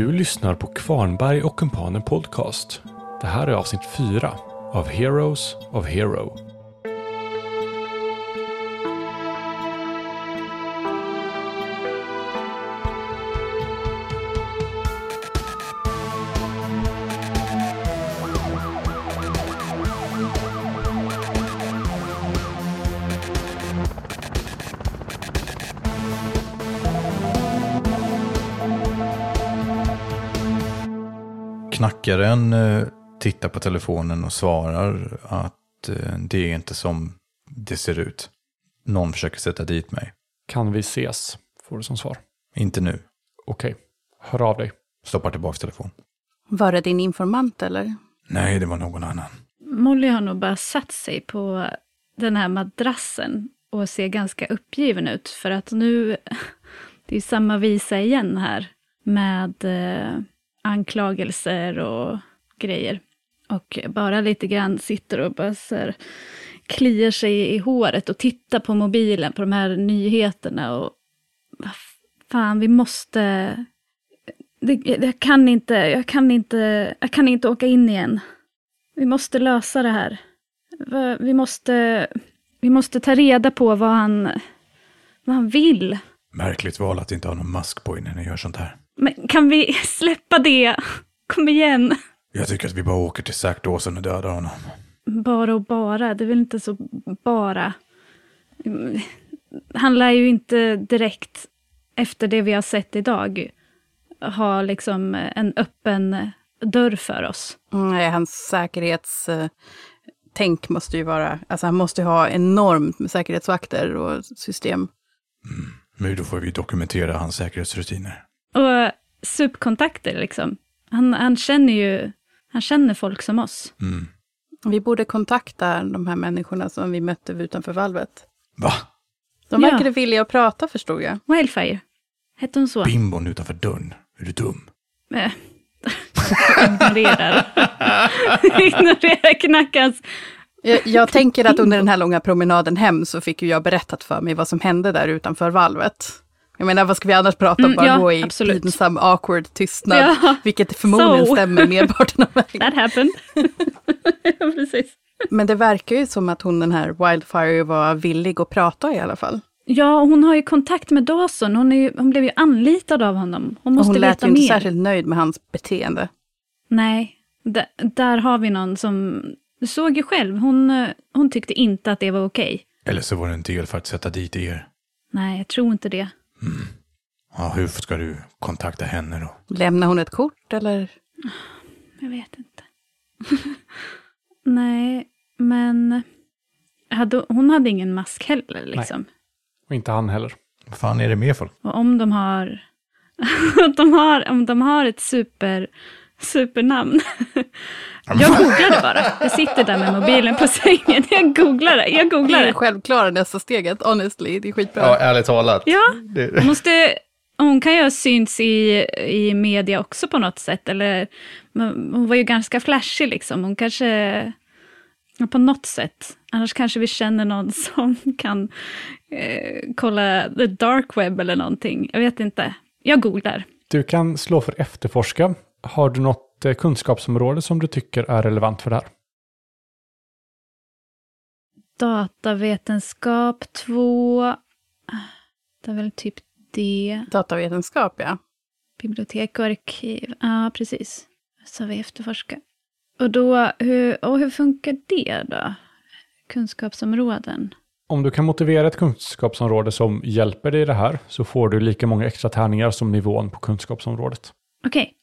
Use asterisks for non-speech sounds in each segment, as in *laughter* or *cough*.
Du lyssnar på Kvarnberg och Kumpanen Podcast. Det här är avsnitt 4 av Heroes of Hero. Knackaren eh, tittar på telefonen och svarar att eh, det är inte som det ser ut. Någon försöker sätta dit mig. Kan vi ses? Får du som svar. Inte nu. Okej, hör av dig. Stoppar tillbaka telefon. Var det din informant eller? Nej, det var någon annan. Molly har nog bara satt sig på den här madrassen och ser ganska uppgiven ut. För att nu, *laughs* det är samma visa igen här. Med eh, anklagelser och grejer. Och bara lite grann sitter och bara så här, kliar sig i håret och tittar på mobilen, på de här nyheterna. Och vad fan, vi måste... Det, jag, kan inte, jag, kan inte, jag kan inte åka in igen. Vi måste lösa det här. Vi måste, vi måste ta reda på vad han, vad han vill. Märkligt val att inte ha någon mask på innan ni gör sånt här. Men kan vi släppa det? Kom igen. Jag tycker att vi bara åker till Dawson och dödar honom. Bara och bara, det är väl inte så bara. Mm, Han lär ju inte direkt efter det vi har sett idag ha liksom en öppen dörr för oss. Nej, hans säkerhetstänk måste ju vara, alltså han måste ju ha enormt med säkerhetsvakter och system. Men då får vi dokumentera hans säkerhetsrutiner. Och subkontakter liksom. Han, han känner ju, han känner folk som oss. Mm. Vi borde kontakta de här människorna som vi mötte utanför valvet. Va? De Ja. verkade villiga att prata förstod jag. Wildfire, hette hon så? Bimbon utanför dörren. Är du dum? Eh, *laughs* Ignorerar. *laughs* Ignorerar knackans. Jag, jag tänker att under den här långa promenaden hem så fick ju jag berättat för mig vad som hände där utanför valvet. Jag menar, vad ska vi annars prata om? Mm, Bara ja, gå i absolut. pinsam, awkward tystnad. Ja. Vilket förmodligen So. stämmer merparten av *laughs* vägen. That happened. *laughs* ja, precis. Men det verkar ju som att hon, den här Wildfire, var villig att prata i alla fall. Ja, hon har ju kontakt med Dawson. Hon, är ju, hon blev ju anlitad av honom. Hon måste hon lät veta ju inte mer. särskilt nöjd med hans beteende. Nej, D- där har vi någon som... Du såg ju själv, hon, eh, hon tyckte inte att det var okej. Eller så var det en del för att sätta dit er. Nej, jag tror inte det. Ja, hur ska du kontakta henne då? Lämnar hon ett kort eller? Jag vet inte. *laughs* Nej, men... Hade, hon hade ingen mask heller liksom. Och inte han heller. Vad fan är det med folk? Och om de har... *laughs* om, de har om de har ett super, supernamn. jag googlade bara. Jag sitter där med mobilen på sängen. Jag googlade. Jag Det är googlade. det självklara nästa steget, honestly. Det är skitbra. Ja, ärligt talat. Ja, måste... Hon kan ju ha synts i, i media också på något sätt. Eller, hon var ju ganska flashig liksom. Hon kanske... På något sätt. Annars kanske vi känner någon *laughs* som kan eh, kolla the dark web eller någonting. Jag vet inte. Jag googlar. Du kan slå för efterforska. Har du något eh, kunskapsområde som du tycker är relevant för det här? Datavetenskap 2. Det är väl typ det. Datavetenskap, ja. Bibliotek och arkiv. Ja, precis. Så vi efterforska. Och då, hur, och hur funkar det då? Kunskapsområden. Om du kan motivera ett kunskapsområde som hjälper dig i det här så får du lika många extra tärningar som nivån på kunskapsområdet. Okej.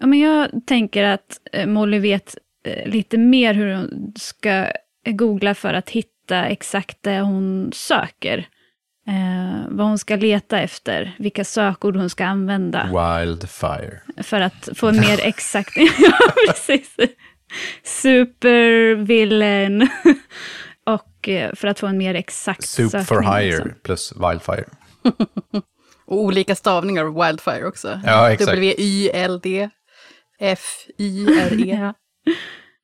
Ja, men jag tänker att eh, Molly vet eh, lite mer hur hon ska eh, googla för att hitta exakt det hon söker. Eh, vad hon ska leta efter, vilka sökord hon ska använda. Wildfire. För att få en mer exakt... *laughs* ja, precis. Supervillain. *laughs* Och för att få en mer exakt Soup for sökning, hire liksom. plus wildfire. *laughs* Och olika stavningar av Wildfire också. Ja, exakt. W-Y-L-D. F-Y-R-E. Ja. *laughs*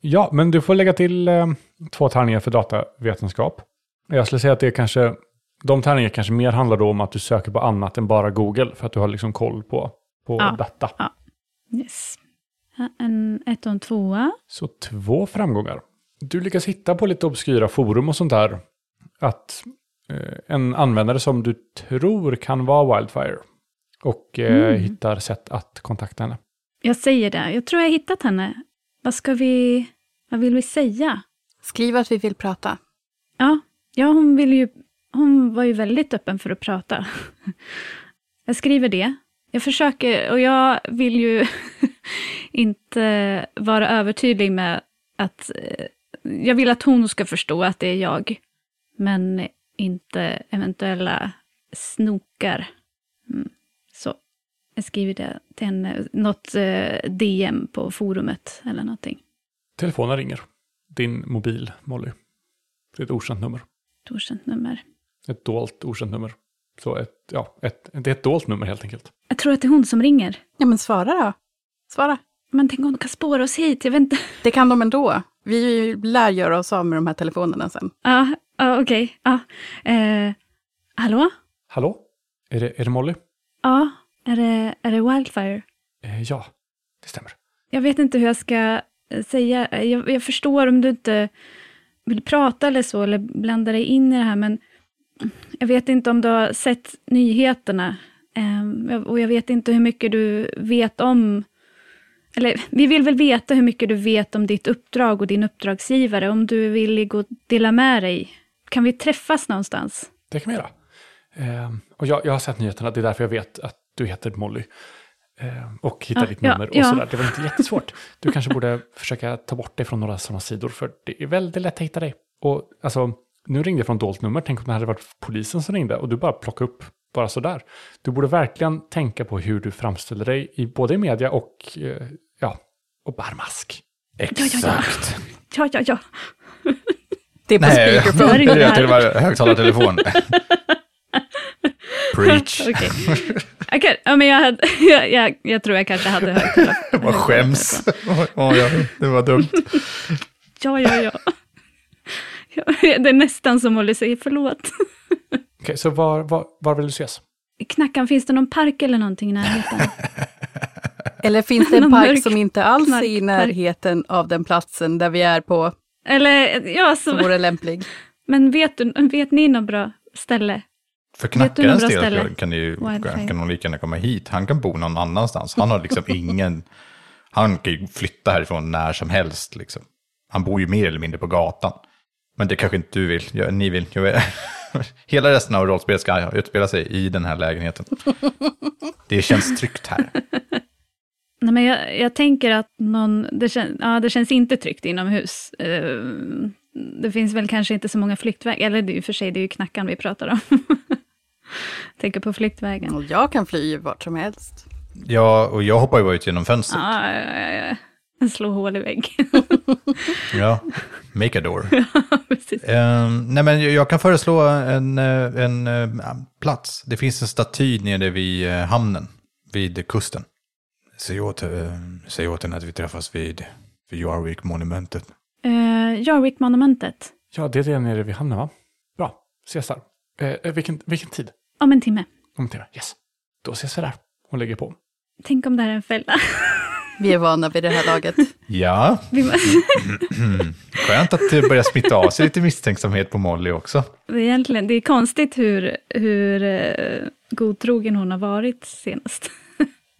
Ja, men du får lägga till eh, två tärningar för datavetenskap. Jag skulle säga att det är kanske, de tärningarna kanske mer handlar om att du söker på annat än bara Google, för att du har liksom koll på, på Ja, data. ja. Yes. En ett och en tvåa. Så två framgångar. Du lyckas hitta på lite obskyra forum och sånt där att eh, en användare som du tror kan vara Wildfire och eh, Mm. hittar sätt att kontakta henne. Jag säger det. Jag tror jag har hittat henne. Vad ska vi... Vad vill vi säga? Skriv att vi vill prata. Ja, ja hon, vill ju, hon var ju väldigt öppen för att prata. *laughs* Jag skriver det. Jag försöker, och jag vill ju *laughs* inte vara övertydlig med att... eh, Jag vill att hon ska förstå att det är jag, men inte eventuella snokar. Mm. Skriver det till henne, något eh, DM på forumet eller någonting. Telefonen ringer. Din mobil, Molly. Det är ett okänt nummer. Okänt nummer. Ett dolt okänt nummer. Så ett, ja, ett, det är ett dolt nummer helt enkelt. Jag tror att det är hon som ringer. Ja, men svara då. Svara. Men tänk om de kan spåra oss hit, jag vet inte. Det kan de ändå. Vi lär göra oss av med de här telefonerna sen. Ja, ja okej. Ja. Eh, hallå? Hallå? Är det, är det Molly? Ja, är det, är det Wildfire? Eh, ja, det stämmer. Jag vet inte hur jag ska eh, säga. Jag, jag förstår om du inte vill prata eller så, eller blanda dig in i det här, men jag vet inte om du har sett nyheterna. Eh, och jag vet inte hur mycket du vet om... Eller vi vill väl veta hur mycket du vet om ditt uppdrag och din uppdragsgivare, om du är villig att dela med dig. Kan vi träffas någonstans? Det kan vi göra. Eh, och jag, jag har sett nyheterna, det är därför jag vet att du heter Molly. Eh, och hittar Ja, ditt ja, nummer och ja. sådär. Det var inte jättesvårt. Du kanske borde *laughs* försöka ta bort dig från några sådana sidor, för det är väldigt lätt att hitta dig. Och alltså, nu ringde jag från dolt nummer, tänk om det hade varit polisen som ringde och du bara plockade upp bara sådär. Du borde verkligen tänka på hur du framställer dig, i, både i media och, eh, ja, och barmask. Exakt. Ja, ja, ja. Det är på *laughs* Nej, speakerphone. Det här. till och med högtalartelefon. *laughs* Preach. *laughs* Okej. Okej, ja, men jag, hade, *laughs* jag, jag, jag tror jag kanske hade högtalare. *laughs* Vad skäms. Åh, ja, det var dumt. Ja, ja, ja. Det är nästan som Molly säger förlåt. Okej, så var, var, var vill du ses? I Knackan, finns det någon park eller någonting i närheten? Eller finns det en park som inte alls är i närheten av den platsen där vi är på, Eller, ja, som så, vore lämplig? men vet, du, vet ni något bra ställe? För knackarens del kan, ju, kan hon lika gärna komma hit. Han kan bo någon annanstans. Han har liksom *laughs* ingen... Han kan ju flytta härifrån när som helst. Liksom. Han bor ju mer eller mindre på gatan. Men det kanske inte du vill. Jag, ni vill. Jag. *laughs* Hela resten av rollspelet ska utspela sig i den här lägenheten. Det känns tryggt här. *laughs* Nej, men jag, jag tänker att någon, det, kän, ja, det känns inte tryggt inomhus. Eh, det finns väl kanske inte så många flyktvägar, eller det är ju för sig, det är ju knackan vi pratar om. Tänker på flyktvägen. Och jag kan fly vart som helst. Ja, och jag hoppar ju bara ut genom fönstret. Ja, ja, ja, ja. Slå hål i väggen. *laughs* Ja, make a door. *laughs* Precis. Ehm, nej, men jag- kan föreslå en, eh, en eh, plats. Det finns en staty nere vid eh, hamnen, vid kusten. Säg åt, uh, säg åt henne att vi träffas vid, vid Jarvik-monumentet. Uh, Jarvik-monumentet. Ja, det är det nere vid hamnen va? Bra, ses där. Vilken, vilken tid? Om en timme. Om en timme? Yes. Då ses vi där. Hon lägger på. Tänk om det här är en fälla. Vi är vana vid det här laget. Ja, *laughs* *laughs* skönt att det börjar smitta av sig lite misstänksamhet på Molly också. det, är egentligen, det är konstigt hur, hur uh, godtrogen hon har varit senast.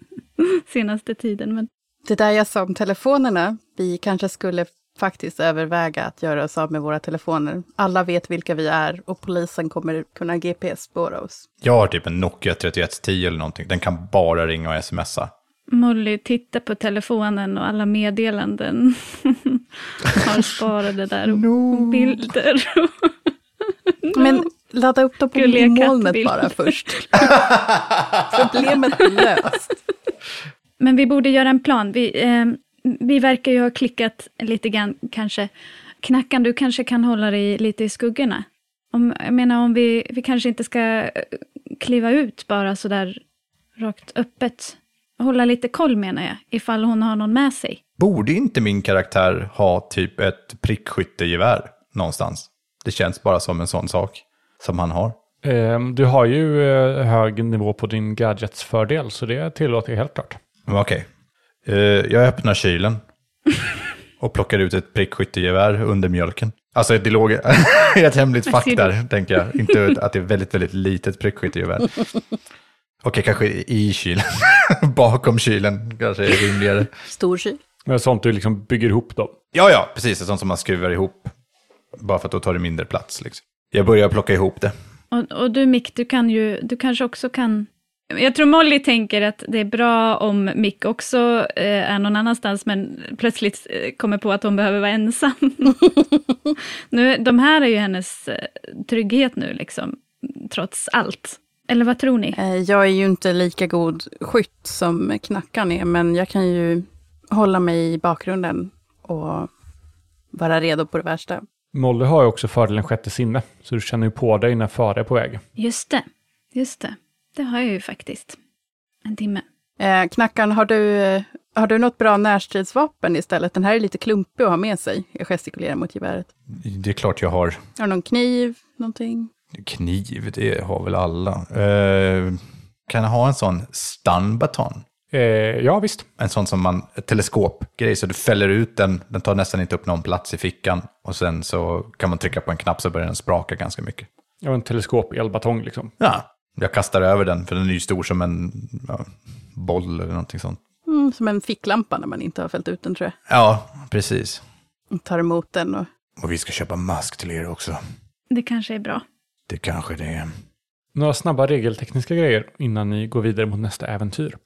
*laughs* senaste tiden. Men Det där jag sa om telefonerna, vi kanske skulle faktiskt överväga att göra oss av med våra telefoner. Alla vet vilka vi är och polisen kommer kunna GPS-spåra oss. Jag har typ en Nokia 3110 eller någonting. Den kan bara ringa och smsa. Molly tittar på telefonen och alla meddelanden *laughs* har sparade där. Och, och bilder. *laughs* Men ladda upp dem på Gulliga molnet bara först. *laughs* Problemet är löst. Men vi borde göra en plan. Vi, eh, vi verkar ju ha klickat lite grann kanske. Knackan, du kanske kan hålla dig lite i skuggorna. Om, jag menar om vi, vi kanske inte ska eh, kliva ut bara sådär rakt öppet. Hålla lite koll menar jag, ifall hon har någon med sig. Borde inte min karaktär ha typ ett prickskyttegevär någonstans? Det känns bara som en sån sak som han har. Eh, du har ju eh, hög nivå på din gadgets fördel, så det tillåter jag helt klart. Okej. Jag öppnar kylen och plockar ut ett prickskyttegevär under mjölken. Alltså det låg *laughs* ett hemligt fack där, tänker jag. Inte att det är väldigt, väldigt litet prickskyttegevär. Okej, kanske i kylen. *laughs* Bakom kylen kanske är rimligare. Stor kyl. Men sånt du liksom bygger ihop då. Ja, ja, precis. Sånt som man skruvar ihop. Bara för att då tar det mindre plats. Liksom. Jag börjar plocka ihop det. Och, och du Mick, du kan ju, du kanske också kan... Jag tror Molly tänker att det är bra om Mick också eh, är någon annanstans, men plötsligt eh, kommer på att hon behöver vara ensam. *laughs* nu, de här är ju hennes eh, trygghet nu, liksom, trots allt. Eller vad tror ni? Eh, Jag är ju inte lika god skytt som knackan är, men jag kan ju hålla mig i bakgrunden och vara redo på det värsta. Molly har ju också fördelen sjätte sinne, så du känner ju på dig när fara är på väg. Just det, just det. Det har jag ju faktiskt. En timme. Eh, knackan, har du, eh, har du något bra närstridsvapen istället? Den här är lite klumpig att ha med sig. Jag gestikulerar mot geväret. Det är klart jag har Har du någon kniv, någonting? kniv, det har väl alla. Eh, kan jag ha en sån stun-baton? Eh, ja, visst. En sån som man, ett teleskopgrej, så du fäller ut den, den tar nästan inte upp någon plats i fickan. Och sen så kan man trycka på en knapp så börjar den spraka ganska mycket. Har en teleskop-elbatong liksom. Ja, jag kastar över den, för den är ju stor som en ja, boll eller någonting sånt. Mm, som en ficklampa när man inte har fällt ut den tror jag. Ja, precis. Tar emot den och... Och vi ska köpa mask till er också. Det kanske är bra. Det kanske det är. Några snabba regeltekniska grejer innan ni går vidare mot nästa äventyr.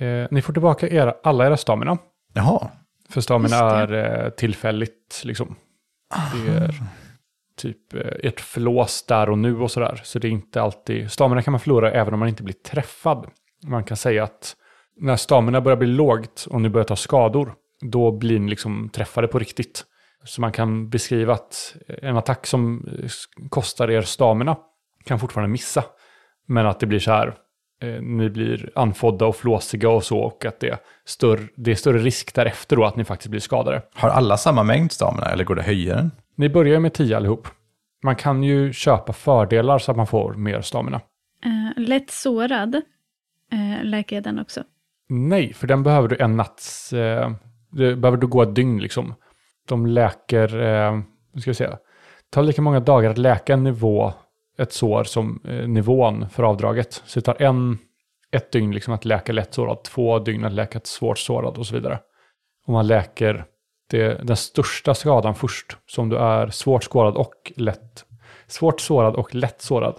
Eh, ni får tillbaka era, alla era stamina. Jaha, För stamina är eh, tillfälligt liksom. Det är typ ert ett flås där och nu och sådär. Så det är inte alltid, stamina kan man förlora även om man inte blir träffad. Man kan säga att när stamina börjar bli lågt och ni börjar ta skador, då blir ni liksom träffade på riktigt. Så man kan beskriva att en attack som eh, kostar er stamina kan fortfarande missa. Men att det blir så här, eh, ni blir anfodda och flåsiga och så och att det är, större, det är större risk därefter då att ni faktiskt blir skadade. har alla samma mängd stamina eller går det att höja den? Ni börjar med 10 allihop. Man kan ju köpa fördelar så att man får mer stamina. Eh, lätt sårad eh, läker jag den också. Nej, för den behöver du en natts... Eh, det behöver du gå ett dygn liksom. De läker, nu ska vi se, det tar lika många dagar att läka en nivå, ett sår, som eh, nivån för avdraget. Så det tar en, ett dygn liksom att läka lätt sårad, två dygn att läka ett svårt sårad och så vidare. Om man läker det, den största skadan först, som du är svårt skadad och lätt, svårt sårad och lätt sårad,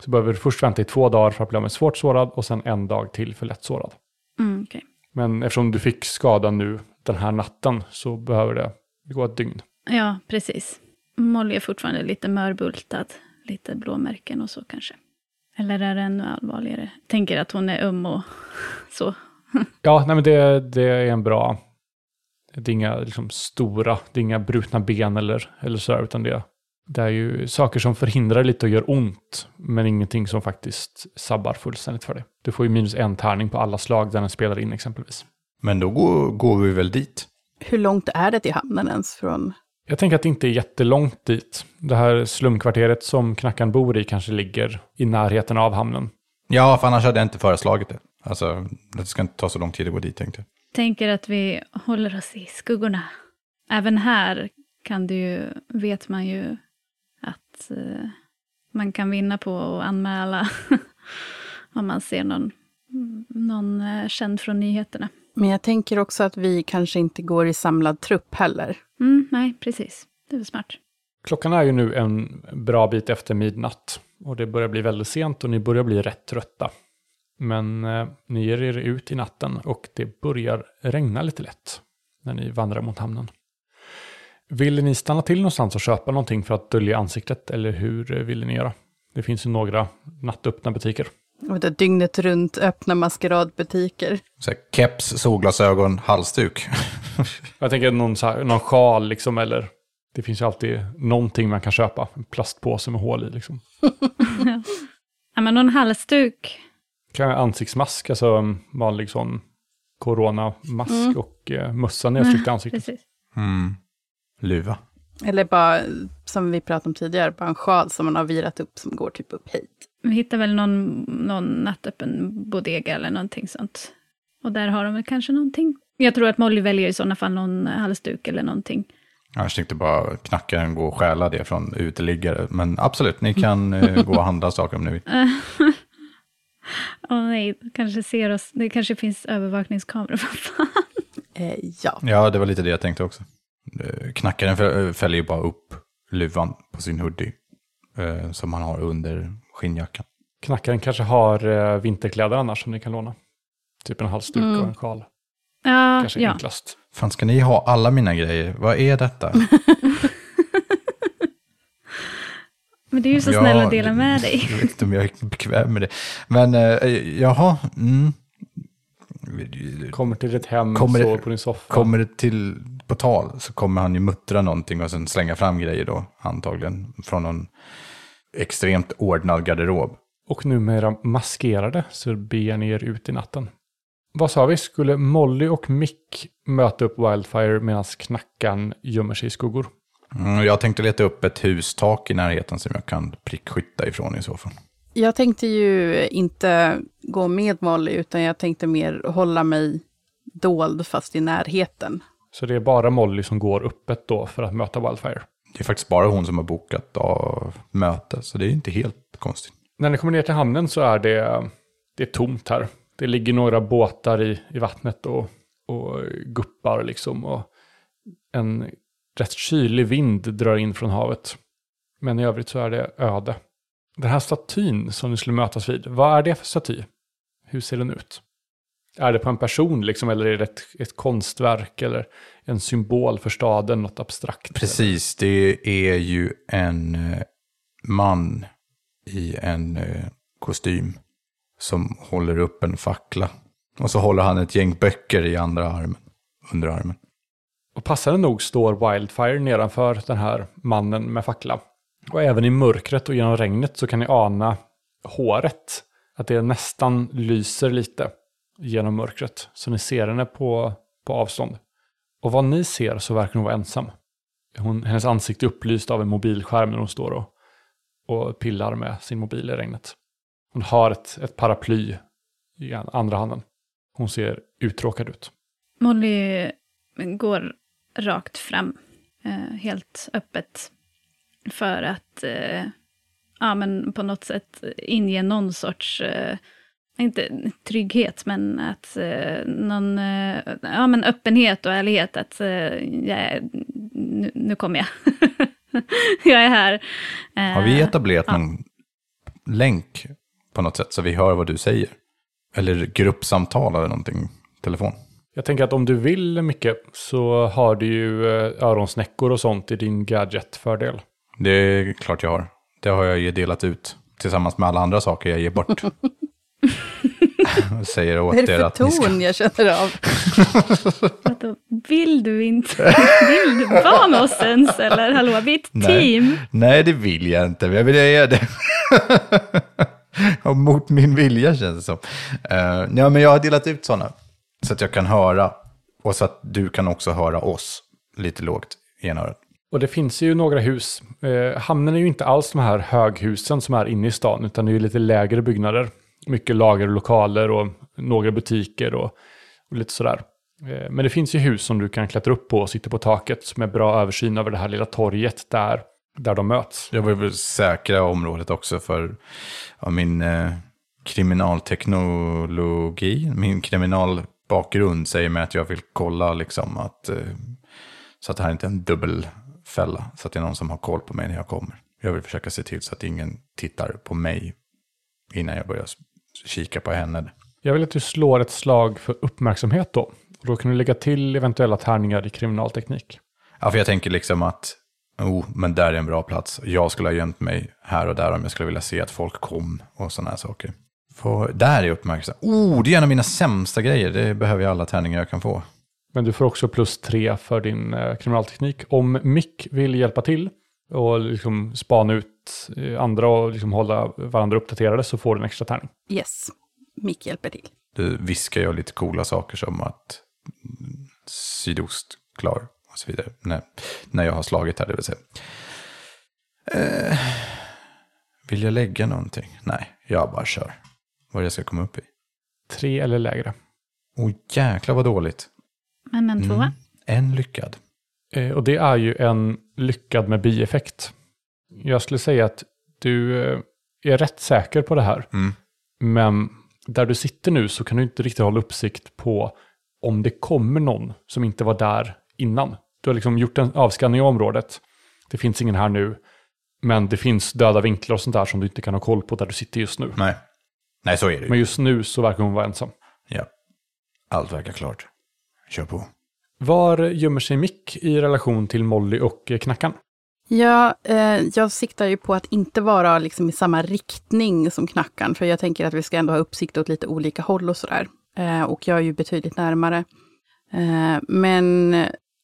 så behöver du först vänta i två dagar för att bli av med svårt sårad och sen en dag till för lätt sårad. Mm, okej. Men eftersom du fick skadan nu den här natten så behöver det gå ett dygn. Ja, precis. Molly är fortfarande lite mörbultad. Lite blåmärken och så kanske. Eller är det ännu allvarligare? Tänker att hon är öm och *laughs* så. Ja, nej men det, det är en bra... Det är inga liksom, stora, det är inga brutna ben eller, eller sådär, utan det, det är ju saker som förhindrar lite och gör ont, men ingenting som faktiskt sabbar fullständigt för det. Du får ju minus en tärning på alla slag där den spelar in exempelvis. Men då går, går vi väl dit? Hur långt är det till hamnen ens från... Jag tänker att det inte är jättelångt dit. Det här slumkvarteret som knackan bor i kanske ligger i närheten av hamnen. Ja, för annars hade jag inte föreslagit det. Alltså, det ska inte ta så lång tid att gå dit tänkte jag. Tänker att vi håller oss i skuggorna. Även här kan det ju, vet man ju att eh, man kan vinna på att anmäla *laughs* om man ser någon, någon eh, känd från nyheterna. Men jag tänker också att vi kanske inte går i samlad trupp heller. Mm, nej, precis. Det är väl smart. Klockan är ju nu en bra bit efter midnatt och det börjar bli väldigt sent och ni börjar bli rätt trötta. Men eh, ni ger er ut i natten och det börjar regna lite lätt när ni vandrar mot hamnen. Vill ni stanna till någonstans och köpa någonting för att dölja ansiktet eller hur eh, vill ni göra? Det finns ju några nattöppna butiker. Och det dygnet runt öppna maskeradbutiker. Så här, keps, solglasögon, halsduk. *laughs* Jag tänker någon, så här, någon sjal liksom eller det finns ju alltid någonting man kan köpa. En plastpåse med hål i liksom. *laughs* Ja, men någon halsduk. Kan jag ansiktsmask, alltså en vanlig sån coronamask Mm. och eh, mössa nedtryckt i ansiktet. *laughs* Precis. Mm. Luva. Eller bara, som vi pratade om tidigare, bara en sjal som man har virat upp som går typ upp hit. Vi hittar väl någon, någon nattöppen bodega eller någonting sånt. Och där har de väl kanske någonting Jag tror att Molly väljer i sådana fall någon halsduk eller någonting. Jag tänkte bara knackaren gå och stjäla det från uteliggare. Men absolut, ni kan eh, gå och handla saker om ni vill. *laughs* Åh nej, kanske ser oss. Det kanske finns övervakningskameror. *laughs* Vad fan? Eh, ja. Ja, det var lite det jag tänkte också. Eh, Knackaren fä- fäller ju bara upp luvan på sin hoodie. eh, Som han har under skinnjackan. Knackaren kanske har eh, vinterkläder annars som ni kan låna. Typ en halsduk Mm. och en sjal. Ja, Kanske ja. enklast. Fan, ska ni ha alla mina grejer? Vad är detta? *laughs* men du är ju så Ja, snäll att dela med dig. Jag vet inte om jag är bekväm med det. Men eh, jaha, mm. Kommer till ditt hem, Kommer det- sover på din soffa. Kommer det till på tal så kommer han ju muttra någonting och sen slänga fram grejer då, antagligen, från någon extremt ordnad garderob. Och numera maskerade så beger ni er ut i natten. Vad sa vi? Skulle Molly och Mick möta upp Wildfire medan knackan gömmer sig i skuggor? Mm, jag tänkte leta upp ett hustak i närheten som jag kan prickskytta ifrån i så fall. Jag tänkte ju inte gå med Molly, utan jag tänkte mer hålla mig dold fast i närheten. Så det är bara Molly som går öppet då för att möta Wildfire. Det är faktiskt bara hon som har bokat av möte, så det är inte helt konstigt. När ni kommer ner till hamnen så är det, det är tomt här. Det ligger några båtar i, i vattnet och, och guppar liksom. Och en rätt kylig vind drar in från havet. Men i övrigt så är det öde. Den här statyn som ni skulle mötas vid, vad är det för staty? Hur ser den ut? Är det på en person liksom, eller är det ett, ett konstverk eller en symbol för staden, något abstrakt? Precis, det är ju en eh, man i en eh, kostym som håller upp en fackla. Och så håller han ett gäng böcker i andra armen, under armen. Och passande nog står Wildfire nedanför den här mannen med fackla. Och även i mörkret och genom regnet så kan ni ana håret. Att det nästan lyser lite genom mörkret. Så ni ser henne på, på avstånd. Och vad ni ser så verkar hon vara ensam. Hon, hennes ansikte är upplyst av en mobilskärm när hon står och, och pillar med sin mobil i regnet. Hon har ett, ett paraply i andra handen. Hon ser uttråkad ut. Molly går rakt fram, eh, helt öppet. För att eh, ja, men på något sätt inge någon sorts, eh, inte trygghet, men att eh, någon eh, ja, men öppenhet och ärlighet. Att eh, är- nu, nu kommer jag. *laughs* jag är här. Har vi etablerat ja. någon länk på något sätt så vi hör vad du säger? Eller gruppsamtal eller någonting, telefon? Jag tänker att om du vill mycket så har du ju eh, öronsnäckor och sånt i din gadget-fördel. Det är klart jag har. Det har jag ju delat ut tillsammans med alla andra saker jag ger bort. Och *laughs* säger åt Vad är det er för att ni ska... ton jag känner av? *laughs* Vill du inte? Vill du vara med oss ens? Eller hallå, vi är ett Nej. team. Nej, det vill jag inte. Jag vill göra det. *laughs* Och mot min vilja känns det som. Uh, ja, men jag har delat ut sådana. Så att jag kan höra. Och så att du kan också höra oss lite lågt i ena örat. Och det finns ju några hus. Eh, hamnen är ju inte alls de här höghusen som är inne i stan, utan det är ju lite lägre byggnader. Mycket lager och lokaler och några butiker och, och lite sådär. Eh, men det finns ju hus som du kan klättra upp på och sitta på taket med bra översyn över det här lilla torget där, där de möts. Jag vill säkra området också för ja, min eh, kriminalteknologi, min kriminalbakgrund säger mig att jag vill kolla liksom att eh, så att det här inte är en dubbelfälla, så att det är någon som har koll på mig när jag kommer. Jag vill försöka se till så att ingen tittar på mig innan jag börjar kika på henne. Jag vill att du slår ett slag för uppmärksamhet då. Och då kan du lägga till eventuella tärningar i kriminalteknik. Ja, för jag tänker liksom att, oh, men där är en bra plats. Jag skulle ha gömt mig här och där om jag skulle vilja se att folk kom och sådana här saker. För där är uppmärksam. Oh, det är en av mina sämsta grejer. Det behöver jag alla tärningar jag kan få. Men du får också plus tre för din eh, kriminalteknik. Om Mick vill hjälpa till och liksom spana ut eh, andra och liksom hålla varandra uppdaterade så får du en extra tärning. Yes, Mick hjälper till. Då viskar jag lite coola saker som att mm, sydost klar och så vidare. När, när jag har slagit här, det vill säga. Eh, vill jag lägga någonting? Nej, jag bara kör. Vad jag ska komma upp i? Tre eller lägre. Åh jäklar vad dåligt. Men en tvåa. Mm. En lyckad. Eh, och det är ju en lyckad med bieffekt. Jag skulle säga att du eh, är rätt säker på det här. Mm. Men där du sitter nu så kan du inte riktigt hålla uppsikt på om det kommer någon som inte var där innan. Du har liksom gjort en avskanning av området. Det finns ingen här nu. Men det finns döda vinklar och sånt där som du inte kan ha koll på där du sitter just nu. Nej. Nej, så är det ju. Men just nu så verkar hon vara ensam. Ja. Allt verkar klart. Kör på. Var gömmer sig Mick i relation till Molly och eh, Knackan? Ja, eh, jag siktar ju på att inte vara liksom i samma riktning som knackan, för jag tänker att vi ska ändå ha uppsikt åt lite olika håll och sådär. Eh, och jag är ju betydligt närmare. Eh, men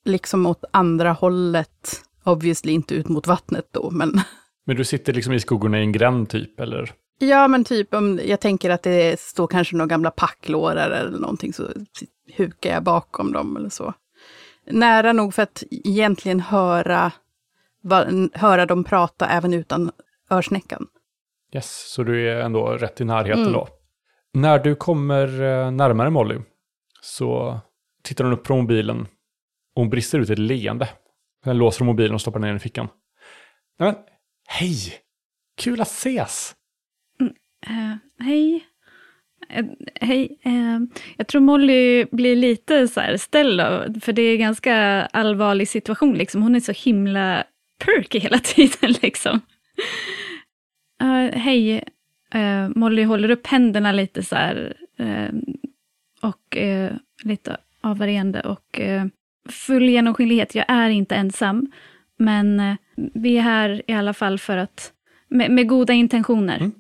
liksom åt andra hållet, obviously inte ut mot vattnet då, men Men du sitter liksom i skuggorna i en gränd typ, eller? Ja, men typ om jag tänker att det står kanske några gamla packlårar eller någonting, så hukar jag bakom dem eller så. Nära nog för att egentligen höra, höra dem prata även utan örsnäckan. Yes, så du är ändå rätt i närheten Mm. då. När du kommer eh, närmare Molly så tittar hon upp från mobilen och hon brister ut ett leende. Sen låser hon mobilen och stoppar ner den i fickan. Nej, men, hej! Kul att ses! Eh, hej. Eh, hej. Eh, jag tror Molly blir lite så här ställd av, för det är en ganska allvarlig situation. Liksom. Hon är så himla perky hela *laughs* tiden. Liksom. Eh, hej. Eh, Molly håller upp händerna lite så här. eh, och eh, lite avvarierande och eh, full genomskinlighet. Jag är inte ensam. Men eh, vi är här i alla fall för att, med, med goda intentioner. Mm.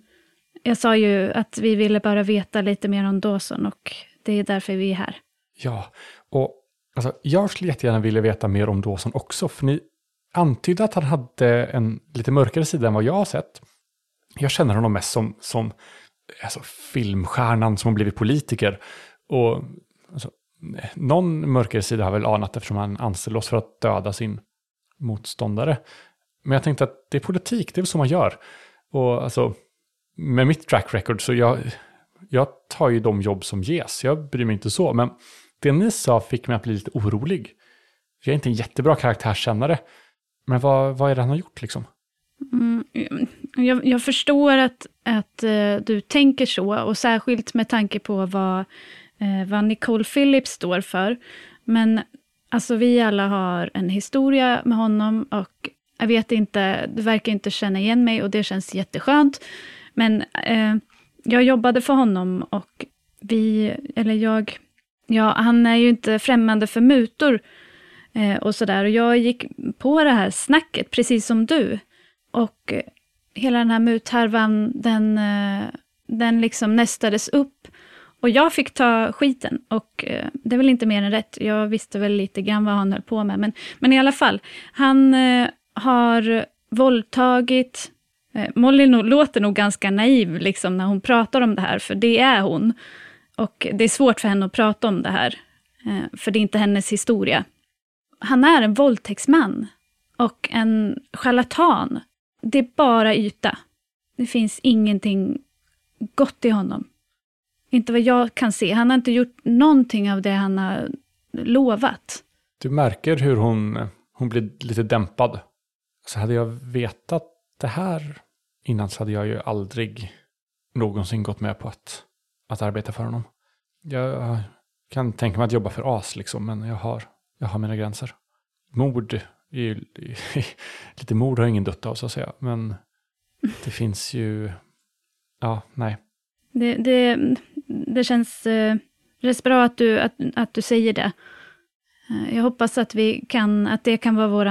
Jag sa ju att vi ville bara veta lite mer om Dawson och det är därför vi är här. Ja, och alltså, jag skulle jättegärna vilja veta mer om Dawson också, för ni antydde att han hade en lite mörkare sida än vad jag har sett. Jag känner honom mest som, som alltså, filmstjärnan som har blivit politiker. Och alltså, någon mörkare sida har jag väl anat eftersom han anställde oss för att döda sin motståndare. Men jag tänkte att det är politik, det är väl så man gör. Och alltså, med mitt track record så jag, jag tar ju de jobb som ges. Jag bryr mig inte så. Men det ni sa fick mig att bli lite orolig. Jag är inte en jättebra karaktärskännare. Men vad, vad är det han har gjort liksom? Mm, jag, jag förstår att, att uh, du tänker så, och särskilt med tanke på vad, uh, vad Nicole Phillips står för. Men alltså, vi alla har en historia med honom och jag vet inte, du verkar inte känna igen mig och det känns jätteskönt. Men eh, jag jobbade för honom och vi, eller jag, ja, han är ju inte främmande för mutor eh, och sådär. Och jag gick på det här snacket, precis som du. Och eh, hela den här muthärvan, den, eh, den liksom nästades upp. Och jag fick ta skiten och eh, det är väl inte mer än rätt. Jag visste väl lite grann vad han höll på med. Men, men i alla fall, han eh, har våldtagit. Eh, Molly låter nog ganska naiv liksom, när hon pratar om det här, för det är hon. Och det är svårt för henne att prata om det här, eh, för det är inte hennes historia. Han är en våldtäktsman och en charlatan. Det är bara yta. Det finns ingenting gott i honom. Inte vad jag kan se. Han har inte gjort någonting av det han har lovat. Du märker hur hon, eh, hon blir lite dämpad. Så hade jag vetat det här innan så hade jag ju aldrig någonsin gått med på att, att arbeta för honom. Jag kan tänka mig att jobba för AS liksom, men jag har, jag har mina gränser. Mord, är ju, *laughs* lite mord har ingen dött av så att säga, men det finns ju, ja, nej. Det, det, det känns eh, det bra att du, att, att du säger det. Eh, jag hoppas att, vi kan, att det kan vara vår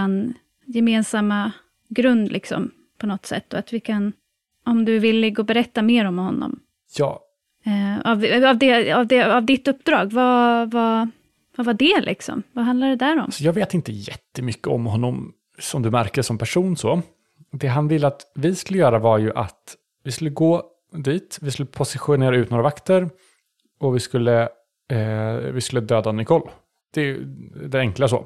gemensamma grund liksom, på något sätt. Och att vi kan, om du är villig att berätta mer om honom. Ja, Eh, av, av, det, av, det, av ditt uppdrag, vad, vad, vad var det liksom? Vad handlar det där om? Så jag vet inte jättemycket om honom som du märker som person så. Det han ville att vi skulle göra var ju att vi skulle gå dit, vi skulle positionera ut några vakter och vi skulle, eh, vi skulle döda Nicole. Det är ju det enkla så.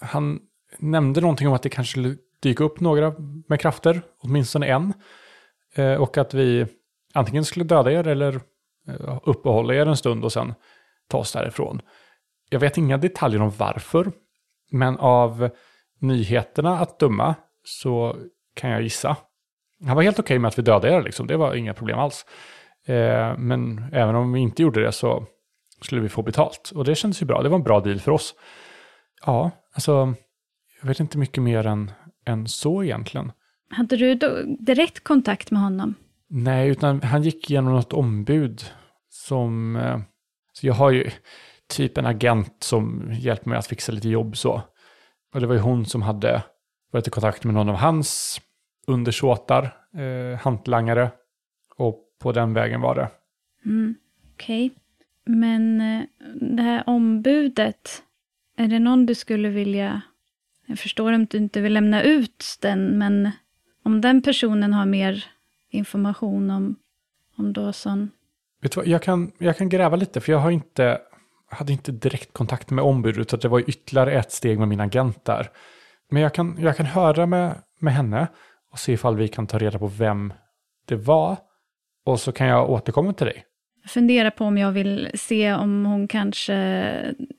Han nämnde någonting om att det kanske skulle dyka upp några med krafter, åtminstone en. Eh, och att vi antingen skulle döda er eller eh, uppehålla er en stund och sen ta oss därifrån. Jag vet inga detaljer om varför, men av nyheterna att döma så kan jag gissa. Han var helt okej okay med att vi dödade er, liksom. det var inga problem alls. Eh, men även om vi inte gjorde det så skulle vi få betalt. Och det kändes ju bra, det var en bra deal för oss. Ja, alltså, jag vet inte mycket mer än, än så egentligen. Hade du direkt kontakt med honom? Nej, utan han gick igenom något ombud som... Eh, så jag har ju typ en agent som hjälper mig att fixa lite jobb så. Och det var ju hon som hade varit i kontakt med någon av hans undersåtar, eh, hantlangare. Och på den vägen var det. Mm, Okej. Okay. Men eh, det här ombudet, är det någon du skulle vilja... Jag förstår om du inte vill lämna ut den, men om den personen har mer information om, om Dawson? Vet du vad, jag kan, jag kan gräva lite, för jag har inte, hade inte direkt kontakt med ombudet, utan det var ytterligare ett steg med min agent där. Men jag kan, jag kan höra med, med henne och se ifall vi kan ta reda på vem det var. Och så kan jag återkomma till dig. Funderar på om jag vill se om hon kanske...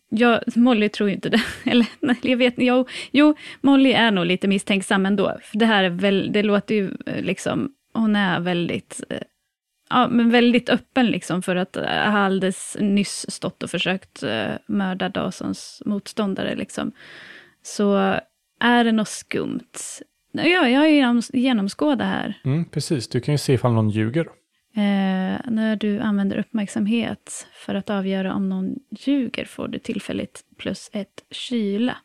Jag, Molly tror ju inte det. *laughs* Eller jag vet jo, jo, Molly är nog lite misstänksam ändå. För det här är väl, det låter ju eh, liksom... Hon är väldigt... Eh, ja, men väldigt öppen liksom för att eh, ha alldeles nyss stått och försökt mörda Dawsons motståndare. Liksom. Så är det något skumt? Ja, jag har genomskådat här. Mm, precis, du kan ju se ifall någon ljuger. Eh, när du använder uppmärksamhet för att avgöra om någon ljuger får du tillfälligt plus ett kyla.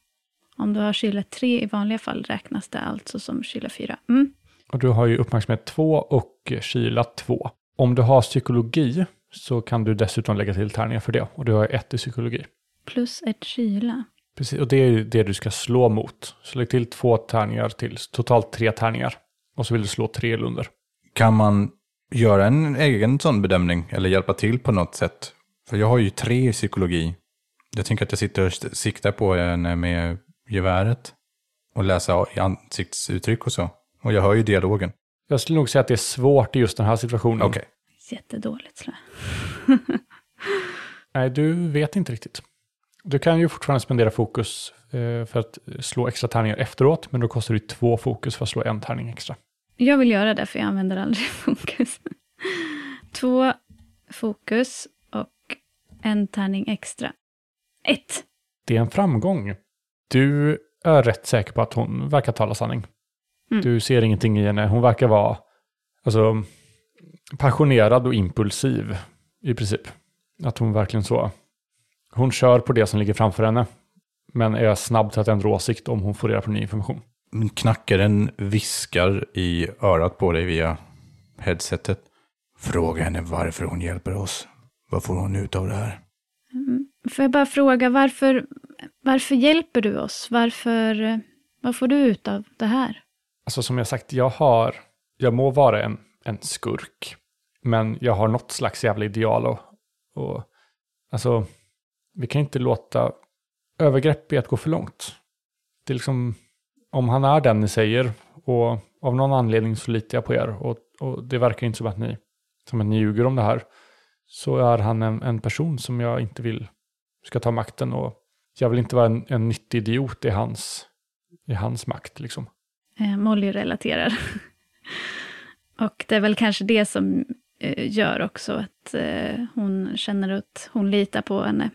Om du har kyla 3 i vanliga fall räknas det alltså som kyla 4. Mm. Och du har ju uppmärksamhet 2 och kyla 2. Om du har psykologi så kan du dessutom lägga till tärningar för det. Och du har ett i psykologi. Plus ett kyla. Precis, och det är ju det du ska slå mot. Så lägg till två tärningar till, totalt tre tärningar. Och så vill du slå tre eller under. Kan man göra en egen sån bedömning eller hjälpa till på något sätt? För jag har ju tre i psykologi. Jag tänker att jag sitter och siktar på en med geväret och läsa ansiktsuttryck och så. Och jag hör ju dialogen. Jag skulle nog säga att det är svårt i just den här situationen. Okej. Okay. Jättedåligt slä. *laughs* Nej, du vet inte riktigt. Du kan ju fortfarande spendera fokus eh, för att slå extra tärningar efteråt, men då kostar det två fokus för att slå en tärning extra. Jag vill göra det, för jag använder aldrig *laughs* fokus. Två fokus och en tärning extra. Ett. Det är en framgång. Du är rätt säker på att hon verkar tala sanning. Mm. Du ser ingenting i henne. Hon verkar vara alltså, passionerad och impulsiv i princip. Att hon verkligen så hon kör på det som ligger framför henne, men är snabb till att ändra åsikt om hon får reda på ny information. Knackaren viskar i örat på dig via headsetet. Fråga henne varför hon hjälper oss. Vad får hon ut av det här? Mm. Får jag bara fråga, varför, varför hjälper du oss? Varför, vad får du ut av det här? Alltså som jag sagt, jag har, jag må vara en, en skurk, men jag har något slags jävla ideal och, och alltså vi kan inte låta övergrepp i att gå för långt. Det är liksom, om han är den ni säger och av någon anledning så litar jag på er och, och det verkar inte som att ni, som att ni ljuger om det här, så är han en, en person som jag inte vill ska ta makten och jag vill inte vara en, en nyttig idiot i hans, i hans makt liksom. Eh, Molly relaterar. *laughs* och det är väl kanske det som eh, gör också att eh, hon känner att hon litar på henne.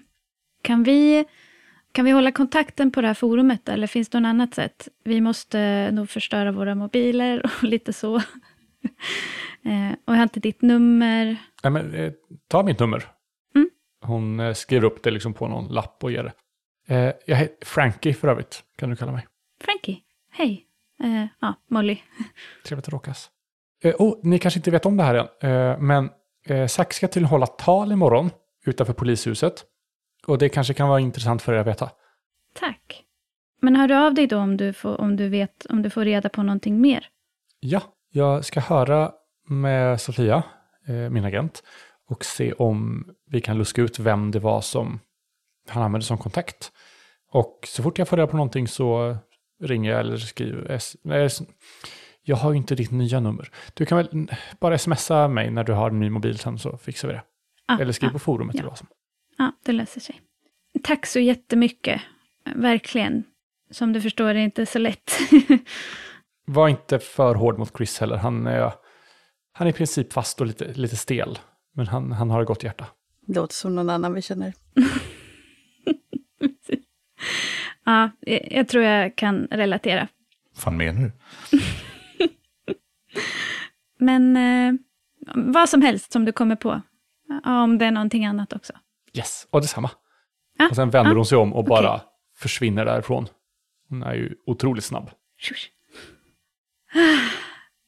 Kan vi, kan vi hålla kontakten på det här forumet eller finns det något annat sätt? Vi måste nog förstöra våra mobiler *laughs* och lite så. *laughs* eh, och jag har inte ditt nummer. Nej, men, eh, ta mitt nummer. Mm. Hon eh, skriver upp det liksom på någon lapp och ger det. Jag heter Frankie för övrigt, kan du kalla mig. Frankie, hej. Eh, ja, Molly. *laughs* Trevligt att råkas. Eh, oh, ni kanske inte vet om det här än, eh, men eh, Zack ska till hålla tal imorgon utanför polishuset. Och det kanske kan vara intressant för er att veta. Tack. Men hör du av dig då om du får, om du vet, om du får reda på någonting mer? Ja, jag ska höra med Sofia, eh, min agent, och se om vi kan luska ut vem det var som han använde som kontakt. Och så fort jag får reda på någonting så ringer jag eller skriver. Nej, jag har ju inte ditt nya nummer. Du kan väl bara smsa mig när du har en ny mobil sen så fixar vi det. Ah, eller skriv ah, på forumet ja. eller vad som. Ja, det löser sig. Tack så jättemycket. Verkligen. Som du förstår är det inte så lätt. *laughs* Var inte för hård mot Chris heller. Han är, han är i princip fast och lite, lite stel. Men han, han har ett gott hjärta. Låter som någon annan vi känner. *laughs* ja, jag jag tror jag kan relatera. fan menar du? *laughs* Men eh, vad som helst som du kommer på. Ja, om det är någonting annat också. Yes, och detsamma. Ja, Och sen vänder ja, hon sig om och bara okej. försvinner därifrån. Hon är ju otroligt snabb. Tjush.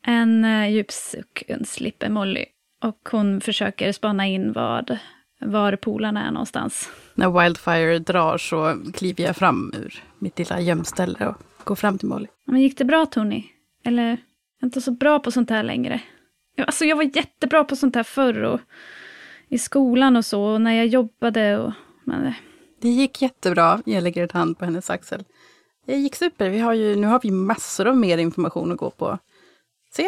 En uh, djup suck undslipper Molly. Och hon försöker spana in vad, var polarna är någonstans. När Wildfire drar så kliver jag fram ur mitt lilla gömställe och går fram till Molly. Men gick det bra Tony? Eller, jag är inte så bra på sånt här längre. Alltså jag var jättebra på sånt här förr och i skolan och så, och när jag jobbade och... Men, Det gick jättebra. Jag lägger ett hand på hennes axel. Det gick super. Vi har ju, nu har vi massor av mer information att gå på. Se,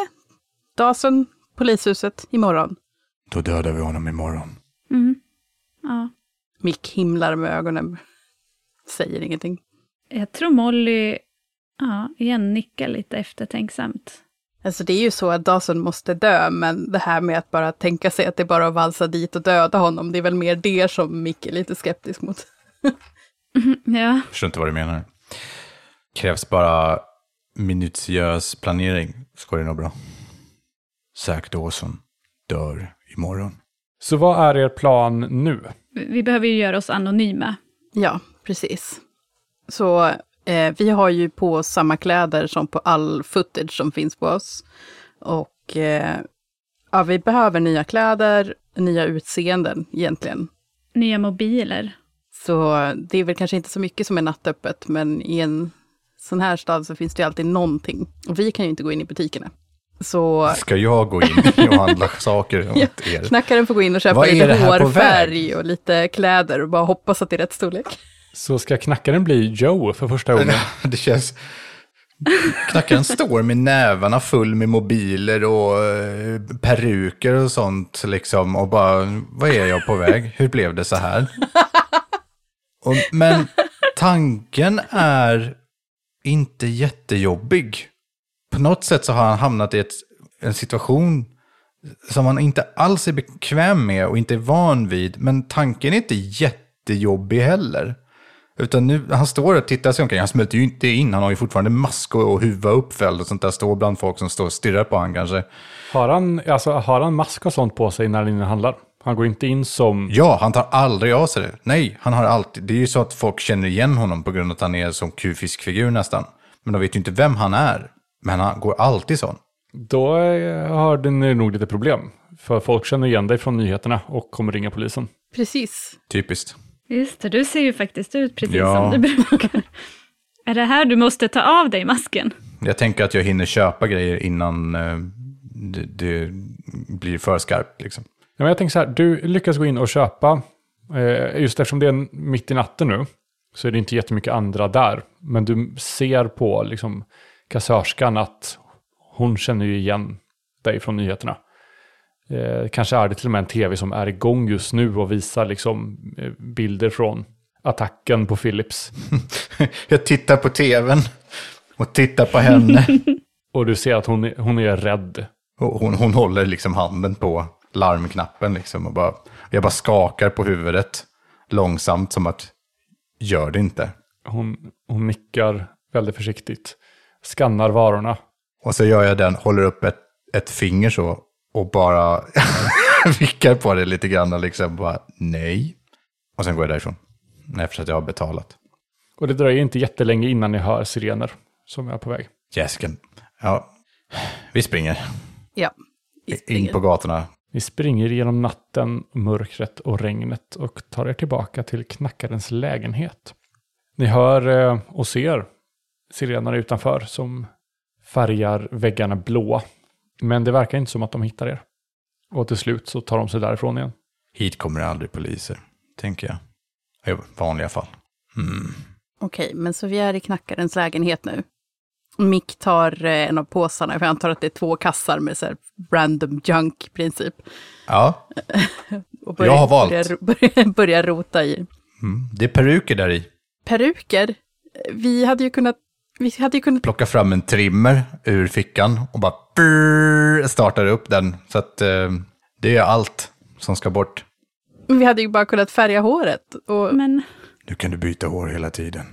Dawson, polishuset, imorgon. Då dödar vi honom imorgon. mm, ja. Mick himlar med ögonen. Säger ingenting. Jag tror Molly, ja, igen nickar lite eftertänksamt. Alltså det är ju så att Dawson måste dö, men det här med att bara tänka sig att det är bara att valsa dit och döda honom, det är väl mer det som Mick är lite skeptisk mot. *laughs* Ja, Förstår inte vad du menar. Krävs bara minutiös planering så går det nog bra. Zack Dawson dör imorgon. Så vad är er plan nu? vi behöver ju göra oss anonyma. Ja, precis. Så eh, vi har ju på oss samma kläder som på all footage som finns på oss. Och eh, ja, vi behöver nya kläder, nya utseenden egentligen. Nya mobiler. Så det är väl kanske inte så mycket som är nattöppet, men i en sån här stad så finns det ju alltid någonting. Och vi kan ju inte gå in i butikerna. Så Ska jag gå in och handla *laughs* saker Ja, åt er? knackaren får gå in och köpa lite hårfärg och lite kläder och bara hoppas att det är rätt storlek. Så ska knackaren bli Joe för första gången? Det känns... Knackaren står med nävarna full med mobiler och eh, peruker och sånt liksom och bara, vad är jag på väg? Hur blev det så här? *laughs* Och, men tanken är inte jättejobbig. På något sätt så har han hamnat i ett, en situation som han inte alls är bekväm med och inte är van vid. Men tanken är inte jättejobbig heller. Utan nu, han står och tittar sig omkring. Han smälter ju inte in. Han har ju fortfarande mask och, huva uppfälld och sånt där. Står bland folk som står och stirrar på honom kanske. Har han, alltså, har han mask och sånt på sig när han handlar? Han går inte in som... Ja, han tar aldrig av sig det. Nej, han har alltid... Det är ju så att folk känner igen honom på grund av att han är som kufiskfigur nästan. Men de vet ju inte vem han är. Men han går alltid sån. Då eh, har ni nog lite problem. För folk känner igen dig från nyheterna och kommer ringa polisen. Precis. Typiskt. Just det, du ser ju faktiskt ut precis Ja. som du brukar. är det här du måste ta av dig masken? Jag tänker att jag hinner köpa grejer innan eh, det, det blir för skarpt liksom. Ja, men jag tänker så här, du lyckas gå in och köpa, eh, just eftersom det är mitt i natten nu, så är det inte jättemycket andra där. Men du ser på liksom, kassörskan att hon känner ju igen dig från nyheterna. Eh, kanske är det till och med en tv som är igång just nu och visar liksom, eh, bilder från attacken på Philips. *laughs* jag tittar på tvn och tittar på henne. *laughs* Och du ser att hon är, hon är rädd. Och hon, hon håller liksom handen på larmknappen liksom och bara, jag bara skakar på huvudet långsamt som att, gör det inte. Hon, hon nickar väldigt försiktigt. Skannar varorna. Och så gör jag den, håller upp ett, ett finger så och bara *laughs* vickar på det lite grann och liksom bara nej. Och sen går jag därifrån. Efter att jag har betalat. Och det dröjer inte jättelänge innan ni hör sirener som är på väg. Jessica, ja, vi springer Ja. vi in springer. på gatorna. Ni springer genom natten, mörkret och regnet och tar er tillbaka till knackarens lägenhet. Ni hör eh, och ser sirenerna utanför som färgar väggarna blåa. Men det verkar inte som att de hittar er. Och till slut så tar de sig därifrån igen. Hit kommer aldrig poliser, tänker jag. I vanliga fall. Mm. Okej, men så vi är i knackarens lägenhet nu. Mick tar eh, en av påsarna, för jag antar att det är två kassar med så här random junk-princip. Ja, *laughs* Och Jag har valt. Börjar, *laughs* börjar, börjar rota i. Mm. Det är peruker där i. Peruker. Vi hade ju kunnat, vi hade ju kunnat, Plocka fram en trimmer ur fickan och bara brrr, startar upp den. Så att eh, det är allt som ska bort. vi hade ju bara kunnat färga håret. Och, Men Nu kan du byta hår hela tiden.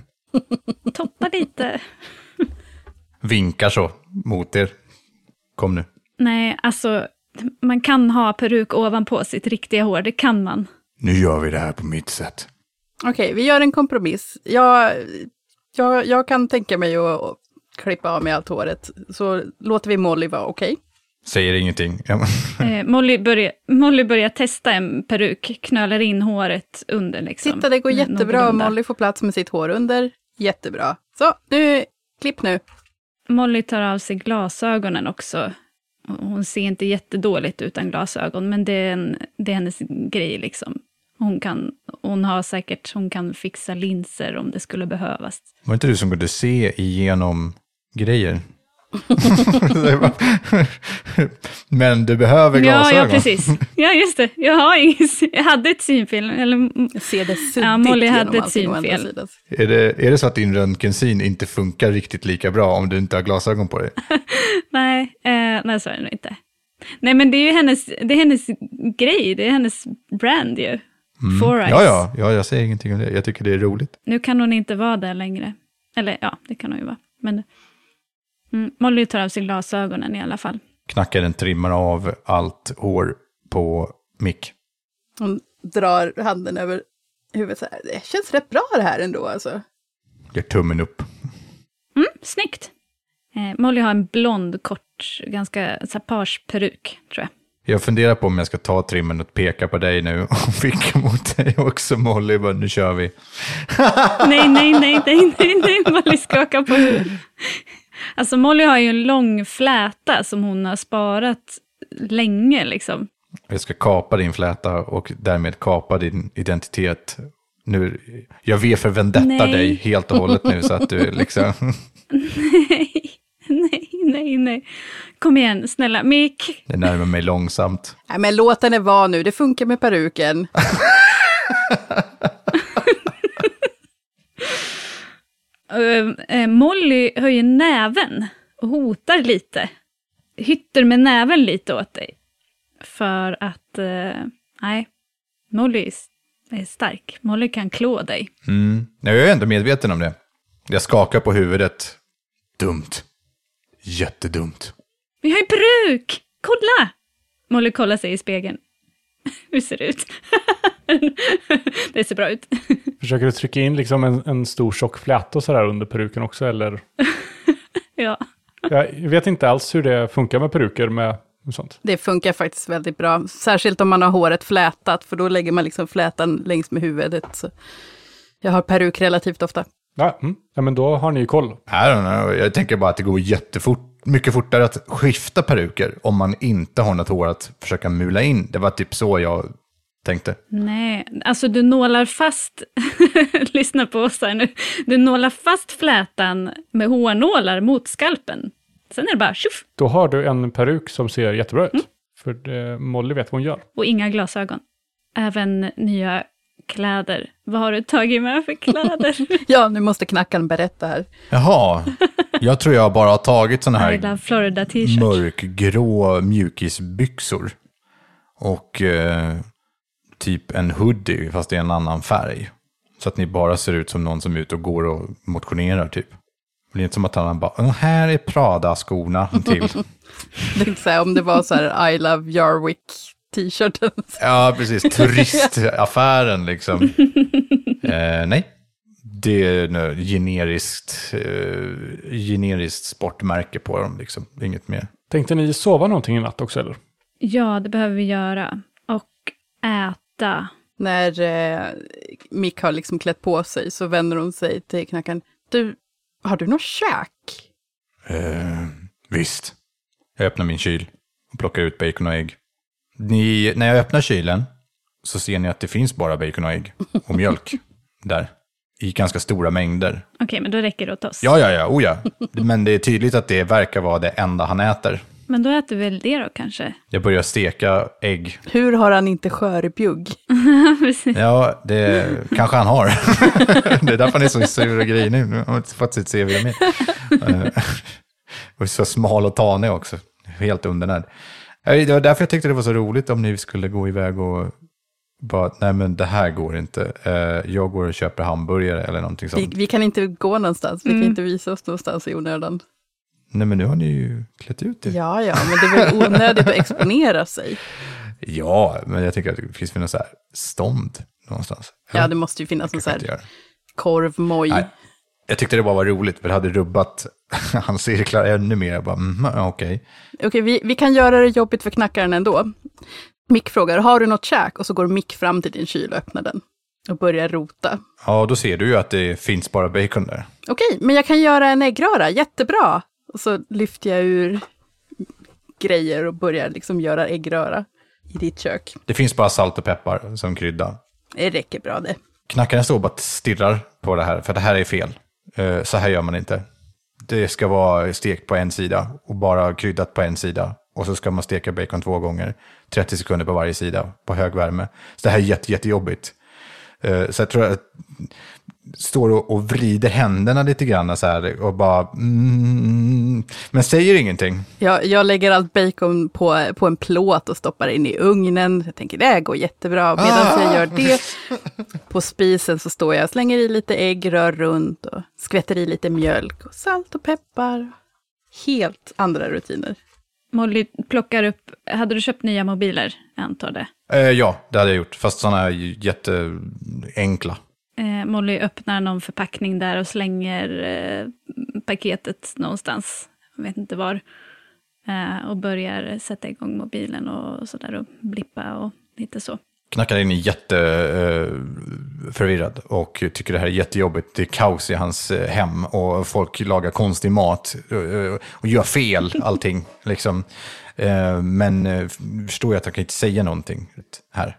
*laughs* toppa lite. Vinkar så mot er. Kom nu. Nej, alltså man kan ha peruk ovanpå sitt riktiga hår, det kan man. Nu gör vi det här på mitt sätt. Okej, vi gör en kompromiss. Jag, jag, jag kan tänka mig att klippa av mig allt håret. Så låter vi Molly vara okej. Säger ingenting. Eh, Molly, börjar, Molly börjar testa en peruk, knölar in håret under. Liksom, Titta, det går jättebra. Molly får plats med sitt hår under. Jättebra. Så, nu, klipp nu. Molly tar av sig glasögonen också. Hon ser inte jättedåligt utan glasögon, men det är, en, det är hennes grej. liksom. Hon, kan, hon har säkert, hon kan fixa linser om det skulle behövas. Var det inte du som kunde se igenom grejer? *laughs* Men du behöver Ja, glasögon. ja, precis. Ja, just det. Jag, har ingen, jag hade ett synfel. Eller, Jag ser det suddigt Ja, Molly hade ett synfel. Är det, är det så att din röntgensyn inte funkar riktigt lika bra om du inte har glasögon på dig? *laughs* nej, eh, nej, så är det nog inte. Nej, men det är ju hennes, det är hennes grej. Det är hennes brand ju. Four Eyes. Ja, ja, ja, jag säger ingenting om det. Jag tycker det är roligt. Nu kan hon inte vara där längre. Eller ja, det kan hon ju vara. Men mm, Molly tar av sig glasögonen i alla fall. Knackaren trimmar av allt hår på Mick. Hon drar handen över huvudet så här. Det känns rätt bra det här ändå alltså. Gör tummen upp. Mm, snyggt. Eh, Molly har en blond, kort, ganska så här, page-peruk, tror jag. Jag funderar på om jag ska ta trimmen och peka på dig nu och *laughs* vicka mot dig också Molly. Bara, nu kör vi. Nej, nej, nej, nej, nej, nej, Molly skakar på huvudet. Alltså Molly har ju en lång fläta som hon har sparat länge liksom. Jag ska kapa din fläta och därmed kapa din identitet. Nu, jag V för vendetta Nej. dig helt och hållet nu så att du *laughs* liksom... Nej, nej, nej, nej. Kom igen, snälla. Mick, Det närmar mig långsamt. Nej, men låt henne vara nu. Det funkar med peruken. *laughs* Eh, Molly höjer näven och hotar lite. Hytter med näven lite åt dig. För att, eh, nej, Molly är stark. Molly kan klå dig. Mm. Jag är ändå medveten om det. Jag skakar på huvudet. Dumt. Jättedumt. Vi har ju peruk! Kolla! Molly kollar sig i spegeln. Hur ser det ut? *laughs* det ser bra ut. Försöker du trycka in liksom en, en stor tjock fläta och sådär under peruken också eller? *laughs* ja. Jag vet inte alls hur det funkar med peruker med sånt. Det funkar faktiskt väldigt bra. Särskilt om man har håret flätat, för då lägger man liksom flätan längs med huvudet. Så jag har peruk relativt ofta. Ja, mm. ja men då har ni ju koll. I don't know. Jag tänker bara att det går jättefort, mycket fortare att skifta peruker om man inte har något hår att försöka mula in. Det var typ så jag tänkte. Nej, alltså du nålar fast, *laughs* lyssna på oss här nu, du nålar fast flätan med hårnålar mot skalpen. Sen är det bara tjoff Då har du en peruk som ser jättebra ut. För det, Molly vet vad hon gör. och inga glasögon. Även nya kläder. Vad har du tagit med för kläder? *laughs* Ja, nu måste knackaren berätta här. Jaha, jag tror jag bara har tagit sådana här Florida mörkgrå mjukisbyxor. Och eh, typ en hoodie fast i en annan färg. Så att ni bara ser ut som någon som är ute och går och motionerar typ. Det är inte som att han bara, "Åh, här är Prada-skorna till. *laughs* Det är så om det var så här I love Jarwick t-shirten. Ja, precis. Turistaffären liksom. *laughs* Eh, nej, det är ett generiskt, eh, generiskt sportmärke på dem liksom. Inget mer. Tänkte ni sova någonting i natt också eller? Ja, det behöver vi göra. Och äta. När eh, Mick har liksom klätt på sig så vänder hon sig till knackaren. Du, har du något käk? Eh, visst. Jag öppnar min kyl och plockar ut bacon och ägg. Ni, när jag öppnar kylen så ser ni att det finns bara bacon och ägg och mjölk där. I ganska stora mängder. Okej, men då räcker det åt oss. Ja, ja, ja, oh ja. Men det är tydligt att det verkar vara det enda han äter. Men då äter väl det då kanske? Jag börjar steka ägg. Hur har han inte skörbjugg? *laughs* Ja, det kanske han har. *laughs* det är därför han är så sur och grinig. Nu har han inte fått sitt CV med. Eh, och så smal och tanig också. Helt undernärd. Eh, Det var därför jag tyckte det var så roligt om ni skulle gå iväg och bara, nej men det här går inte. Eh, Jag går och köper hamburgare eller någonting Vi, sånt. vi kan inte gå någonstans, vi Mm. kan inte visa oss någonstånds i onödan. Nej men nu har ni ju klätt ut er. Ja, ja, men det är väl onödigt att exponera sig. *laughs* Ja, men jag tänker att det finns väl något så här stånd någonstans. Ja, det måste ju finnas sån inte här korvmoj. Nej. Jag tyckte det bara var roligt, för det hade rubbat *laughs* hans cirklar ännu mer. Jag bara, mm, ja, okej. Okej, vi, vi kan göra det jobbigt för knackaren ändå. Mick frågar, har du något käk? Och så går Mick fram till din kyl och öppnar den. Och börjar rota. Ja, då ser du ju att det finns bara bacon där. Okej, men jag kan göra en äggröra, jättebra. Och så lyfter jag ur grejer och börjar liksom göra äggröra i ditt kök. Det finns bara salt och peppar som krydda. Det räcker bra det. Knackaren står och bara stirrar på det här, för det här är fel. Eh, Så här gör man inte. Det ska vara stekt på en sida och bara kryddat på en sida. Och så ska man steka bacon två gånger, 30 sekunder på varje sida, på hög värme. Så det här är jätte, jättejobbigt. Eh, Så jag tror att står och, och vrider händerna lite grann så här och bara, mm, men säger ingenting. Jag, jag lägger allt bacon på, på en plåt och stoppar in i ugnen. Jag tänker det här går jättebra. Medan jag gör det på spisen så står jag och slänger i lite ägg, rör runt och skvätter i lite mjölk och salt och peppar. Helt andra rutiner. Molly plockar upp, hade du köpt nya mobiler? Jag antar det. Eh, ja, det hade jag gjort, fast sådana jätteenkla. Eh, Molly öppnar någon förpackning där och slänger eh, paketet någonstans, jag vet inte var. Eh, och börjar sätta igång mobilen och sådär och blippa och lite så. Knackaren är jätteförvirrad och tycker det här är jättejobbigt. Det är kaos i hans eh, hem och folk lagar konstig mat eh, och gör fel *laughs* allting. Liksom. Eh, Men eh, förstår jag att han kan inte säga någonting här.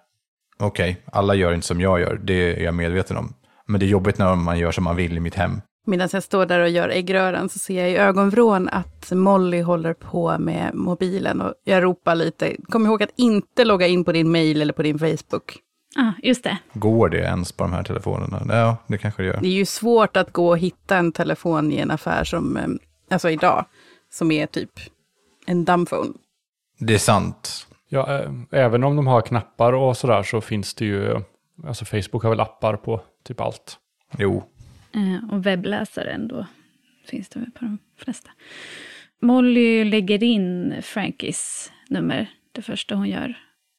Okej, alla gör inte som jag gör, det är jag medveten om. Men det är jobbigt när man gör som man vill i mitt hem. Medan jag står där och gör äggröran så ser jag i ögonvrån att Molly håller på med mobilen och jag ropar lite. Kom ihåg att inte logga in på din mail eller på din Facebook. Ah, just det. Går det ens på de här telefonerna? Ja, det kanske det gör. Det är ju svårt att gå och hitta en telefon i en affär som, eh, alltså idag, som är typ en dumbphone. Det är sant. Ja, eh, även om de har knappar och sådär så finns det ju, alltså Facebook har väl appar på typ allt. Jo, Eh, och webbläsaren då finns det på de flesta. Molly lägger in Frankies nummer, det första hon gör.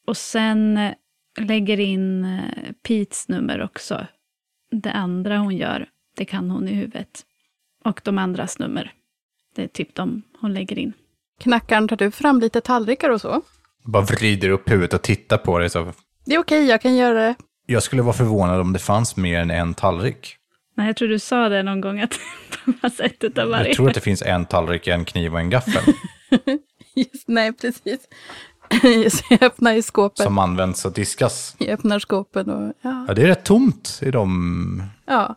Och sen eh, lägger in eh, Petes nummer också. Det andra hon gör, det kan hon i huvudet. Och de andras nummer, det är typ de hon lägger in. Knackaren, tar du fram lite tallrikar och så? bara vrider upp huvudet och tittar på det. Så Det är okej, jag kan göra det. jag skulle vara förvånad om det fanns mer än en tallrik. Nej, jag tror du sa det någon gång att *laughs* det fanns ett utav varje. Jag tror att det finns en tallrik, en kniv och en gaffel *laughs* Just, nej, precis. *laughs* Så jag öppnar i skåpet. som används och diskas. Jag öppnar skåpen och ja. Ja, det är rätt tomt i de... ja.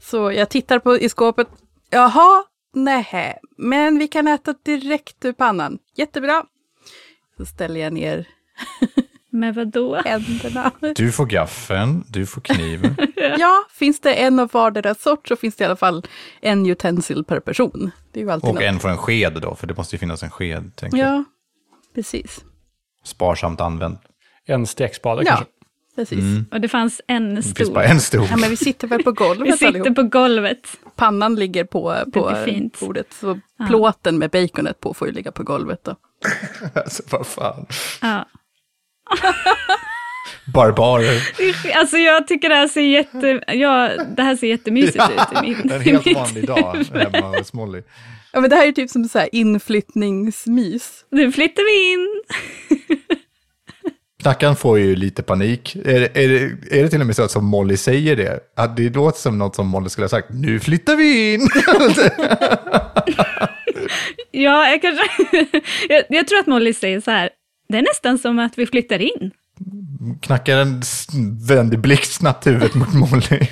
Så jag tittar på i skåpet. Jaha, nej, men vi kan äta direkt ur pannan. Jättebra. Så ställer jag ner Men vadå? händerna. Du får gaffeln, du får kniven. *laughs* Ja, finns det en av vardera sort så finns det i alla fall en utensil per person. Det är ju alltid Och något. en får en sked då, för det måste ju finnas en sked. Tänker jag. Ja, precis. Sparsamt använd. En stekspade Ja, kanske. precis. Och det fanns en Det finns stol. bara en stol. Ja, men vi sitter väl på *laughs* Vi golvet sitter allihop. på golvet. Pannan ligger på, på bordet, så plåten med baconet på får ju ligga på golvet då. *laughs* Alltså, vad fan. Ja. Barbarer. Alltså jag tycker det här ser jätte... Ja, det här ser jättemysigt ut i min, en helt mitt- vanlig dag hemma hos Molly. Ja, men det här är typ som så här inflyttningsmys. Nu flyttar vi in. Knackan får ju lite panik. Är, det- är, är det till och med så att som Molly säger det? Att det låter som något som Molly skulle ha sagt. Nu flyttar vi in! *laughs* Ja, jag kanske... *laughs* jag, jag tror att Molly säger så här. Det är nästan som att vi flyttar in. Knackaren s- vänder blixtsnabbt huvudet mot Molly. *laughs*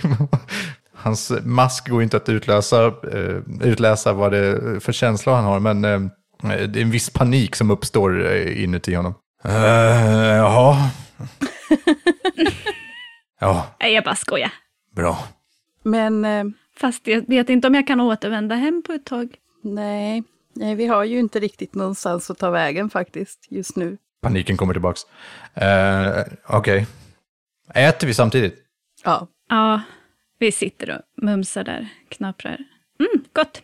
Hans mask går inte att utlösa, eh, utläsa vad det är för känslor han har, men eh, Det är en viss panik som uppstår eh, inuti honom. Uh, jaha. *laughs* ja, Nej, jag bara skojar. bra. Men Fast jag vet inte om jag kan återvända hem på ett tag. nej, nej, vi har ju inte riktigt någonstans att ta vägen faktiskt just nu. Paniken kommer tillbaks. Uh, Okej. Äter vi samtidigt? Ja, Ja, vi sitter och mumsar där, knaprar. Mm, gott.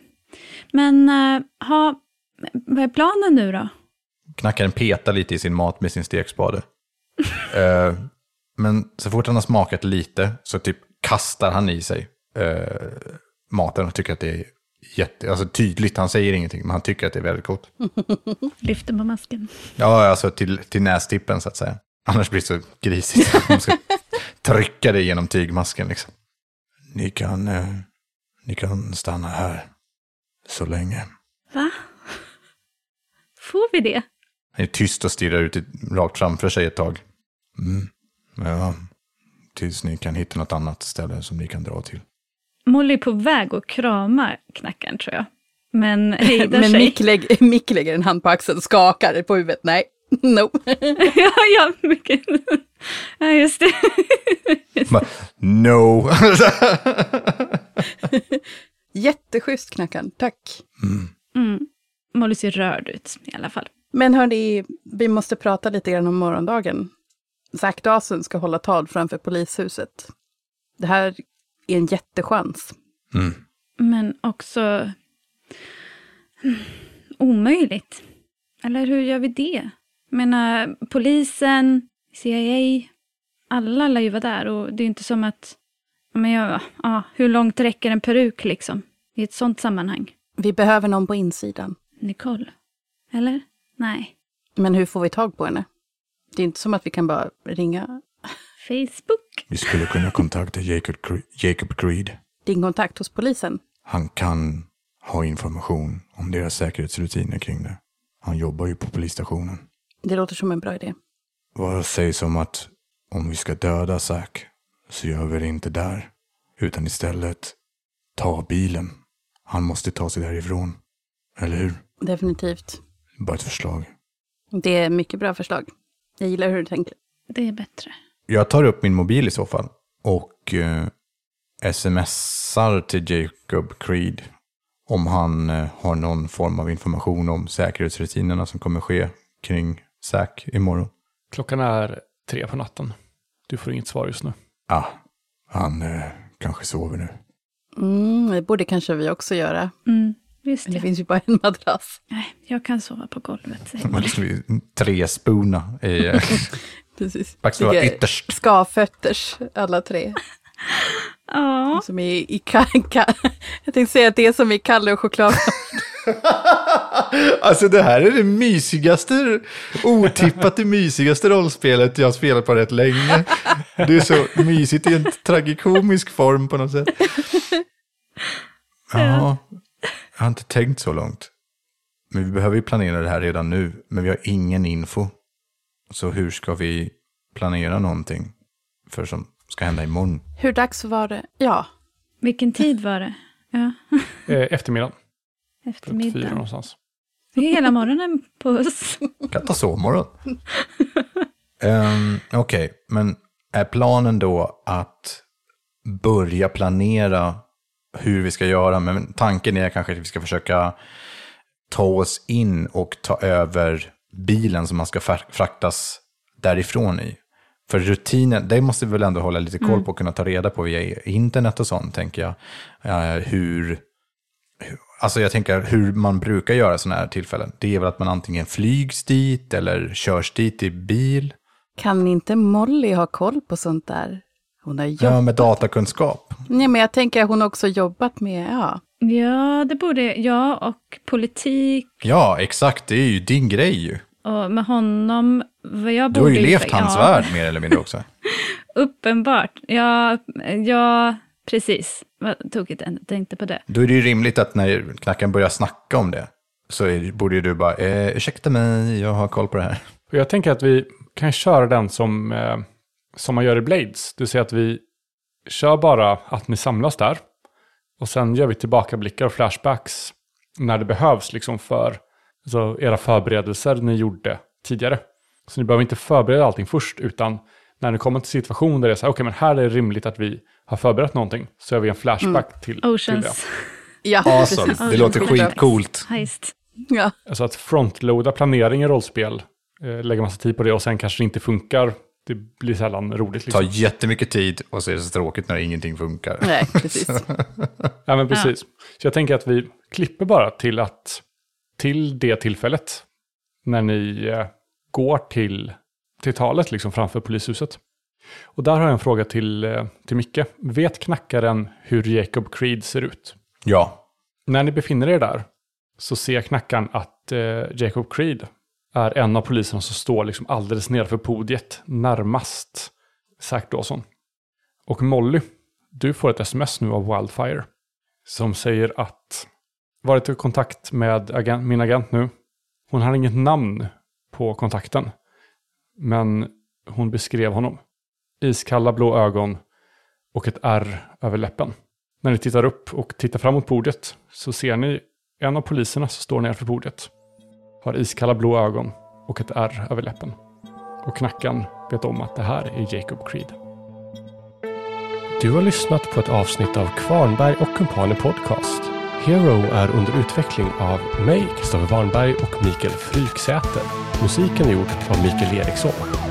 Men uh, ha, vad är planen nu då? Knackaren petar lite i sin mat med sin stekspade. *laughs* Eh, men så fort han har smakat lite så typ kastar han i sig maten och tycker att det är jätte, alltså tydligt. Han säger ingenting, men han tycker att det är väldigt gott. *laughs* Lyfter på masken. Ja, alltså till, till nästippen så att säga. Annars blir det så grisigt. *laughs* Man ska trycka det genom tygmasken liksom. Ni kan, eh, ni kan stanna här så länge. Va? Får vi det? Han är tyst och stirrar ut rakt framför sig ett tag. Mm. Ja, tills ni kan hitta något annat ställe som ni kan dra till. Molly är på väg att krama knackaren tror jag. Men *laughs* hejdar men sig. Mick, lägg, *laughs* Mick lägger en hand på axeln, skakar på huvudet. Nej, *laughs* no. ja, ja, mycket. ja, just det. Bara, no! Jätteschysst knackan, tack. Mm. Molly ser rörd ut i alla fall. Men hörni, vi måste prata lite grann om morgondagen. Zack Dawson ska hålla tal framför polishuset. Det här är en jättechans. Mm. Men också mm, omöjligt. Eller hur gör vi det? Jag menar, polisen, CIA, alla lär ju vara där och det är inte som att, men jag, ja, hur långt räcker en peruk liksom? I ett sånt sammanhang. Vi behöver någon på insidan. Nicole? Eller? Nej. Men hur får vi tag på henne? Det är inte som att vi kan bara ringa Facebook? Vi skulle kunna kontakta Jacob, Jacob Creed. din kontakt hos polisen. Han kan ha information om deras säkerhetsrutiner kring det. Han jobbar ju på polisstationen. Det låter som en bra idé. Vad sägs om att om vi ska döda Zack så gör vi det inte där. Utan istället ta bilen. Han måste ta sig därifrån. Eller hur? Definitivt. Bara ett förslag. Det är mycket bra förslag. Jag gillar hur du tänker. Det är bättre. Jag tar upp min mobil i så fall och eh, smsar till Jacob Creed om han eh, har någon form av information om säkerhetsrutinerna som kommer ske kring Zack imorgon. Klockan är tre på natten. Du får inget svar just nu. Ah, han eh, kanske sover nu. Mm, det borde kanske vi också göra. Mm, visst Men det ja. finns ju bara en madrass. Nej, jag kan sova på golvet. tre spona i... *laughs* Precis. Back ska vara Ligger ytterst. Skavfötters, alla tre. *laughs* Ja, Som i, i ka, ka, *laughs* jag tänkte säga att det är som i Kalle och choklad. *laughs* Alltså det här är det mysigaste, otippat det mysigaste rollspelet jag har spelat på rätt länge. Det är så mysigt i en tragikomisk form på något sätt. Ja, jag har inte tänkt så långt. Men vi behöver ju planera det här redan nu, men vi har ingen info. Så hur ska vi planera någonting för som ska hända imorgon? Hur dags var det? Ja, vilken tid var det? Ja, Eh, eftermiddag, runt fyra eftermiddag. någonstans. Det är hela morgonen på oss. Kan ta sovmorgon. um, Okej, men är planen då att börja planera hur vi ska göra? Men tanken är kanske att vi ska försöka ta oss in och ta över bilen som man ska frak- fraktas därifrån i. För rutinen, det måste vi väl ändå hålla lite koll på och kunna ta reda på via internet och sånt, tänker jag. Eh, hur, hur- alltså jag tänker hur man brukar göra sådana här tillfällen. Det är väl att man antingen flygs dit eller körs dit i bil. kan inte Molly ha koll på sånt där? Hon har jobbat. Ja, med datakunskap. Nej, men jag tänker att hon också jobbat med, ja. Ja, det borde jag och politik Ja, exakt. Det är ju din grej ju. och med honom. Vad jag Du har borde ju levt ja, hans värld mer eller mindre också. *laughs* Uppenbart. Ja, ja, precis. Vad tokigt jag tänkte på det. Då är det ju rimligt att när knacken börjar snacka om det så är, borde ju du bara, eh, ursäkta mig, jag har koll på det här. Jag tänker att vi kan köra den som, eh, som man gör i Blades. Du säger att vi kör bara att ni samlas där. Och sen gör vi tillbakablickar och flashbacks när det behövs liksom för Alltså era förberedelser ni gjorde tidigare. Så ni behöver inte förbereda allting först, utan när ni kommer till situation där det är så här, okej men här är det rimligt att vi har förberett någonting, så gör vi en flashback till, till det. Oceans *laughs* Ja, Awesome. precis. Det låter skitcoolt. heist. Ja. Alltså att frontloada planering i rollspel, eh, lägga massa tid på det och sen kanske det inte funkar, det blir sällan roligt. Det tar Liksom. jättemycket tid och så är det så tråkigt när ingenting funkar. Nej, precis. *laughs* Ja, men precis. Så jag tänker att vi klipper bara till att till det tillfället när ni eh, går till, till talet liksom framför polishuset. Och där har jag en fråga till, eh, till Micke. Vet knackaren hur Jacob Creed ser ut? Ja, När ni befinner er där så ser knackaren att eh, Jacob Creed är en av poliserna som står liksom alldeles nedanför podiet närmast Zack Dawson. Och Molly, du får ett sms nu av Wildfire som säger att varit i kontakt med agent, min agent nu. Hon har inget namn på kontakten, men hon beskrev honom. Iskalla blå ögon och ett R över läppen. När ni tittar upp och tittar fram mot bordet så ser ni en av poliserna som står nedanför bordet. Har iskalla blå ögon och ett R över läppen. Och knackaren vet om att det här är Jacob Creed. Du har lyssnat på ett avsnitt av Kvarnberg och Kumpaner Podcast. Hero är under utveckling av mig, Kristoffer Warnberg och Mikael Fryksäter. Musiken är gjord av Mikael Eriksson.